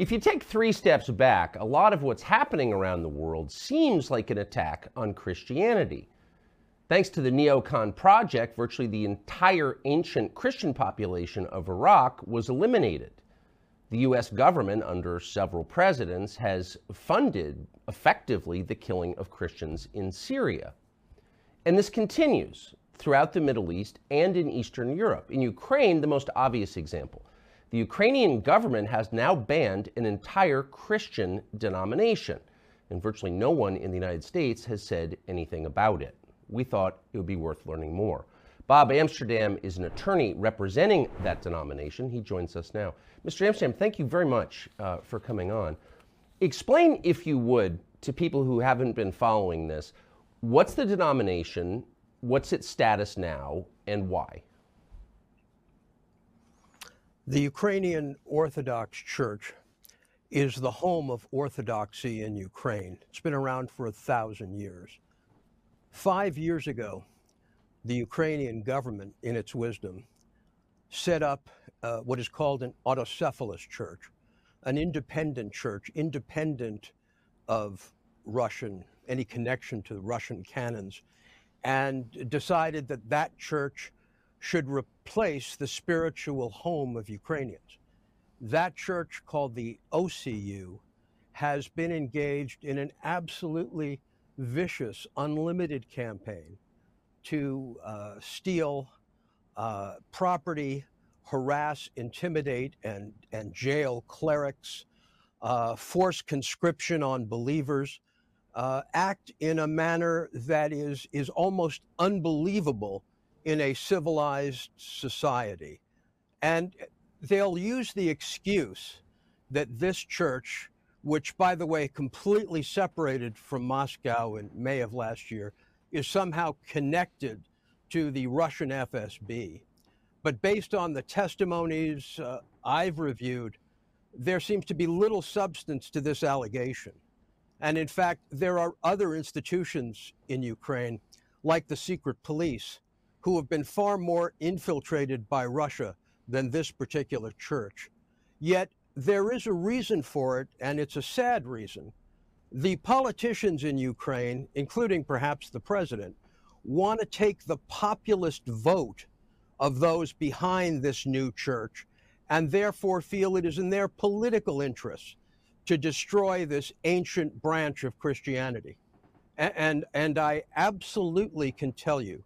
If you take three steps back, a lot of what's happening around the world seems like an attack on Christianity. Thanks to the Neocon project, virtually the entire ancient Christian population of Iraq was eliminated. The US government, under several presidents, has funded effectively the killing of Christians in Syria. And this continues throughout the Middle East and in Eastern Europe. In Ukraine, the most obvious example. The Ukrainian government has now banned an entire Christian denomination, and virtually no one in the United States has said anything about it. We thought it would be worth learning more. Bob Amsterdam is an attorney representing that denomination. He joins us now. Mr. Amsterdam, thank you very much uh, for coming on. Explain, if you would, to people who haven't been following this, what's the denomination, what's its status now, and why? The Ukrainian Orthodox Church is the home of Orthodoxy in Ukraine. It's been around for a thousand years. Five years ago, the Ukrainian government, in its wisdom, set up uh, what is called an autocephalous church, an independent church, independent of Russian, any connection to Russian canons, and decided that that church should replace the spiritual home of Ukrainians. That church, called the OCU, has been engaged in an absolutely vicious, unlimited campaign to uh, steal uh, property, harass, intimidate, and, and jail clerics, uh, force conscription on believers, uh, act in a manner that is, is almost unbelievable in a civilized society. And they'll use the excuse that this church, which, by the way, completely separated from Moscow in May of last year, is somehow connected to the Russian FSB. But based on the testimonies uh, I've reviewed, there seems to be little substance to this allegation. And in fact, there are other institutions in Ukraine, like the secret police, who have been far more infiltrated by Russia than this particular church. Yet there is a reason for it, and it's a sad reason. The politicians in Ukraine, including perhaps the president, want to take the populist vote of those behind this new church and therefore feel it is in their political interests to destroy this ancient branch of Christianity. And, and, and I absolutely can tell you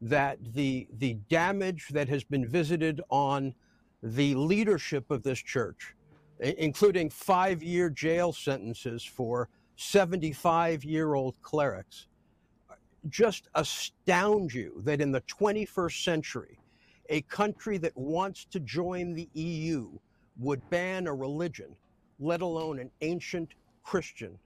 that the the damage that has been visited on the leadership of this church, including five-year jail sentences for 75-year-old clerics, just astound you that in the 21st century, a country that wants to join the EU would ban a religion, let alone an ancient Christian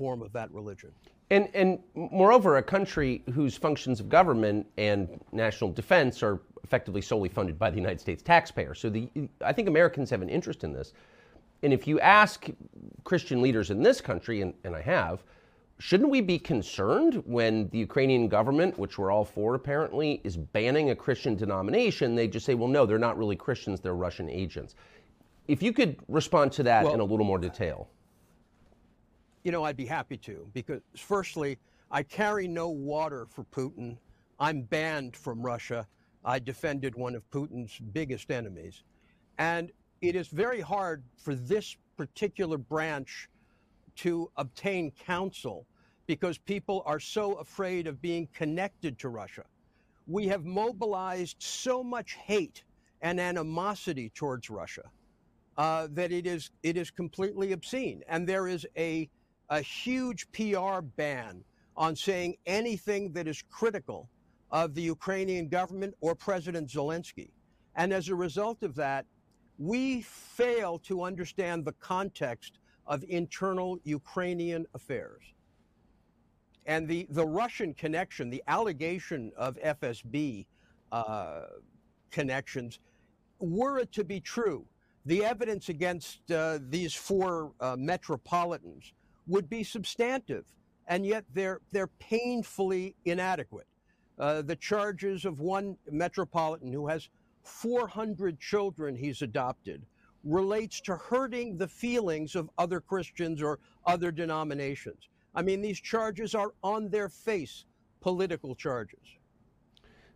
form of that religion. And, and moreover, a country whose functions of government and national defense are effectively solely funded by the United States taxpayer. So the, I think Americans have an interest in this. And if you ask Christian leaders in this country, and, and I have, shouldn't we be concerned when the Ukrainian government, which we're all for apparently, is banning a Christian denomination? They just say, well, no, they're not really Christians, they're Russian agents. If you could respond to that well, in a little more detail. You know, I'd be happy to, because firstly, I carry no water for Putin. I'm banned from Russia. I defended one of Putin's biggest enemies. And it is very hard for this particular branch to obtain counsel because people are so afraid of being connected to Russia. We have mobilized so much hate and animosity towards Russia uh, that it is it is completely obscene. And there is a a huge PR ban on saying anything that is critical of the Ukrainian government or President Zelensky. And as a result of that, we fail to understand the context of internal Ukrainian affairs. And the, the Russian connection, the allegation of FSB uh, connections, were it to be true, the evidence against uh, these four uh, metropolitans would be substantive, and yet they're, they're painfully inadequate. Uh, the charges of one metropolitan who has 400 children he's adopted relates to hurting the feelings of other Christians or other denominations. I mean, these charges are on their face political charges.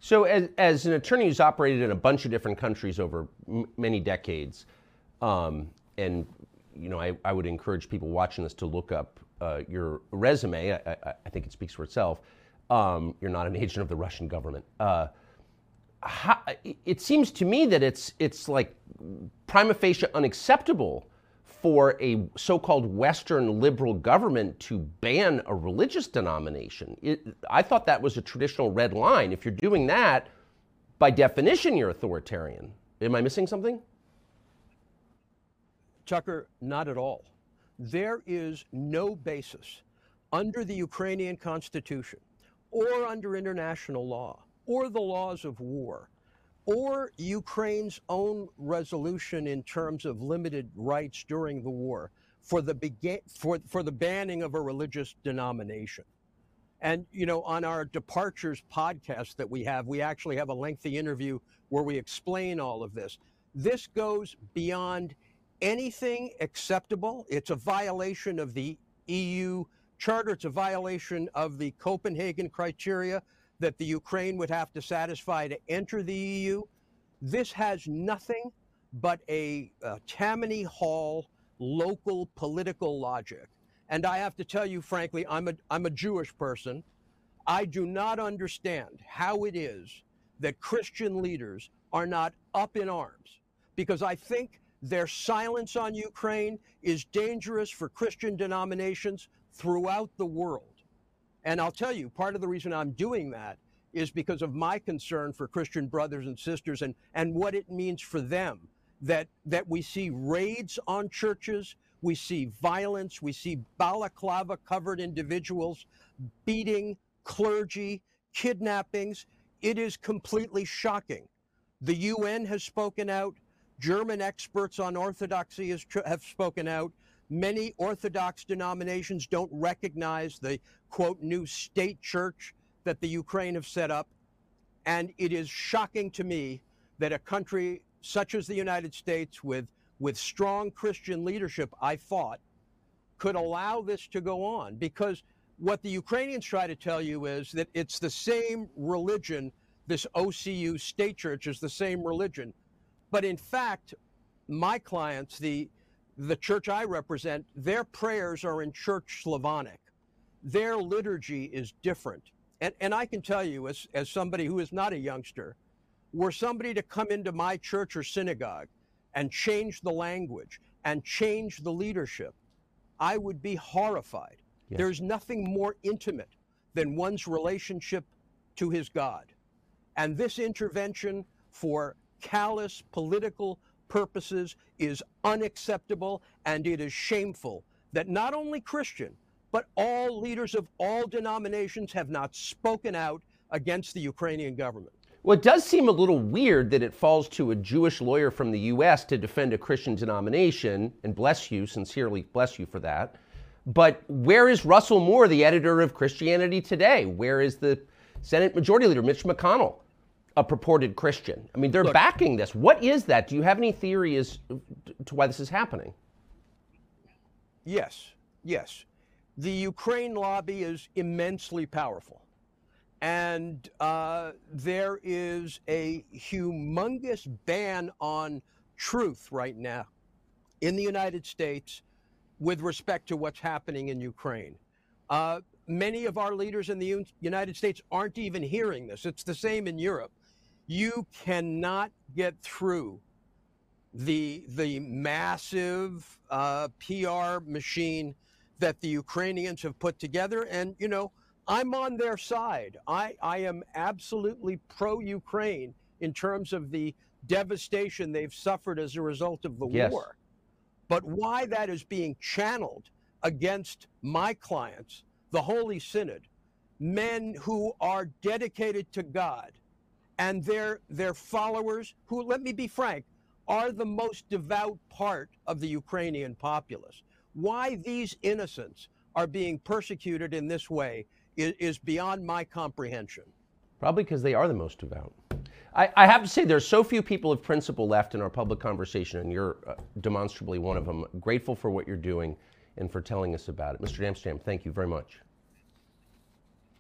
So, as, as an attorney who's operated in a bunch of different countries over m- many decades, um, and you know, I, I, would encourage people watching this to look up uh, your resume. I, I, I, think it speaks for itself. Um, you're not an agent of the Russian government. Uh, how, it seems to me that it's it's like prima facie unacceptable for a so-called Western liberal government to ban a religious denomination. It, I thought that was a traditional red line. If you're doing that, by definition, you're authoritarian. Am I missing something? Tucker, not at all. There is no basis under the Ukrainian constitution or under international law or the laws of war or Ukraine's own resolution in terms of limited rights during the war for the bega- for, for the banning of a religious denomination. And you know, on our departures podcast that we have, we actually have a lengthy interview where we explain all of this. This goes beyond anything acceptable. It's a violation of the EU charter. It's a violation of the Copenhagen criteria that the Ukraine would have to satisfy to enter the EU. This has nothing but a, a Tammany Hall local political logic. And I have to tell you, frankly, I'm a, I'm a Jewish person. I do not understand how it is that Christian leaders are not up in arms because I think their silence on Ukraine is dangerous for Christian denominations throughout the world. And I'll tell you, part of the reason I'm doing that is because of my concern for Christian brothers and sisters and, and what it means for them. That, that we see raids on churches, we see violence, we see balaclava covered individuals beating clergy, kidnappings. It is completely shocking. The UN has spoken out. German experts on orthodoxy has, have spoken out. Many Orthodox denominations don't recognize the quote new state church that the Ukraine have set up. And it is shocking to me that a country such as the United States, with, with strong Christian leadership, I thought, could allow this to go on. Because what the Ukrainians try to tell you is that it's the same religion, this OCU state church is the same religion. But in fact, my clients, the the church I represent, their prayers are in church Slavonic. Their liturgy is different. And, and I can tell you, as, as somebody who is not a youngster, were somebody to come into my church or synagogue and change the language and change the leadership, I would be horrified. Yes. There's nothing more intimate than one's relationship to his God. And this intervention for callous political purposes is unacceptable and it is shameful that not only Christian, but all leaders of all denominations have not spoken out against the Ukrainian government. Well, it does seem a little weird that it falls to a Jewish lawyer from the U.S. to defend a Christian denomination, and bless you, sincerely bless you for that. But where is Russell Moore, the editor of Christianity Today? Where is the Senate Majority Leader, Mitch McConnell? A purported Christian. I mean, they're Look, backing this. What is that? Do you have any theory as to why this is happening? Yes, yes. The Ukraine lobby is immensely powerful. And uh, there is a humongous ban on truth right now in the United States with respect to what's happening in Ukraine. Uh, many of our leaders in the United States aren't even hearing this. It's the same in Europe you cannot get through the the massive uh, PR machine that the Ukrainians have put together. And you know, I'm on their side. I, I am absolutely pro-Ukraine in terms of the devastation they've suffered as a result of the yes. war. But why that is being channeled against my clients, the Holy Synod, men who are dedicated to God, and their, their followers, who, let me be frank, are the most devout part of the Ukrainian populace. Why these innocents are being persecuted in this way is, is beyond my comprehension. Probably because they are the most devout. I, I, have to say, there's so few people of principle left in our public conversation, and you're uh, demonstrably one of them. Grateful for what you're doing and for telling us about it. Mr. Amsterdam, thank you very much.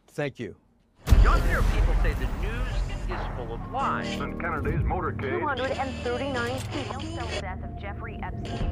Thank you. Younger people say the news is full of lies. And Kennedy's motorcade. 239 people. death of Jeffrey Epstein.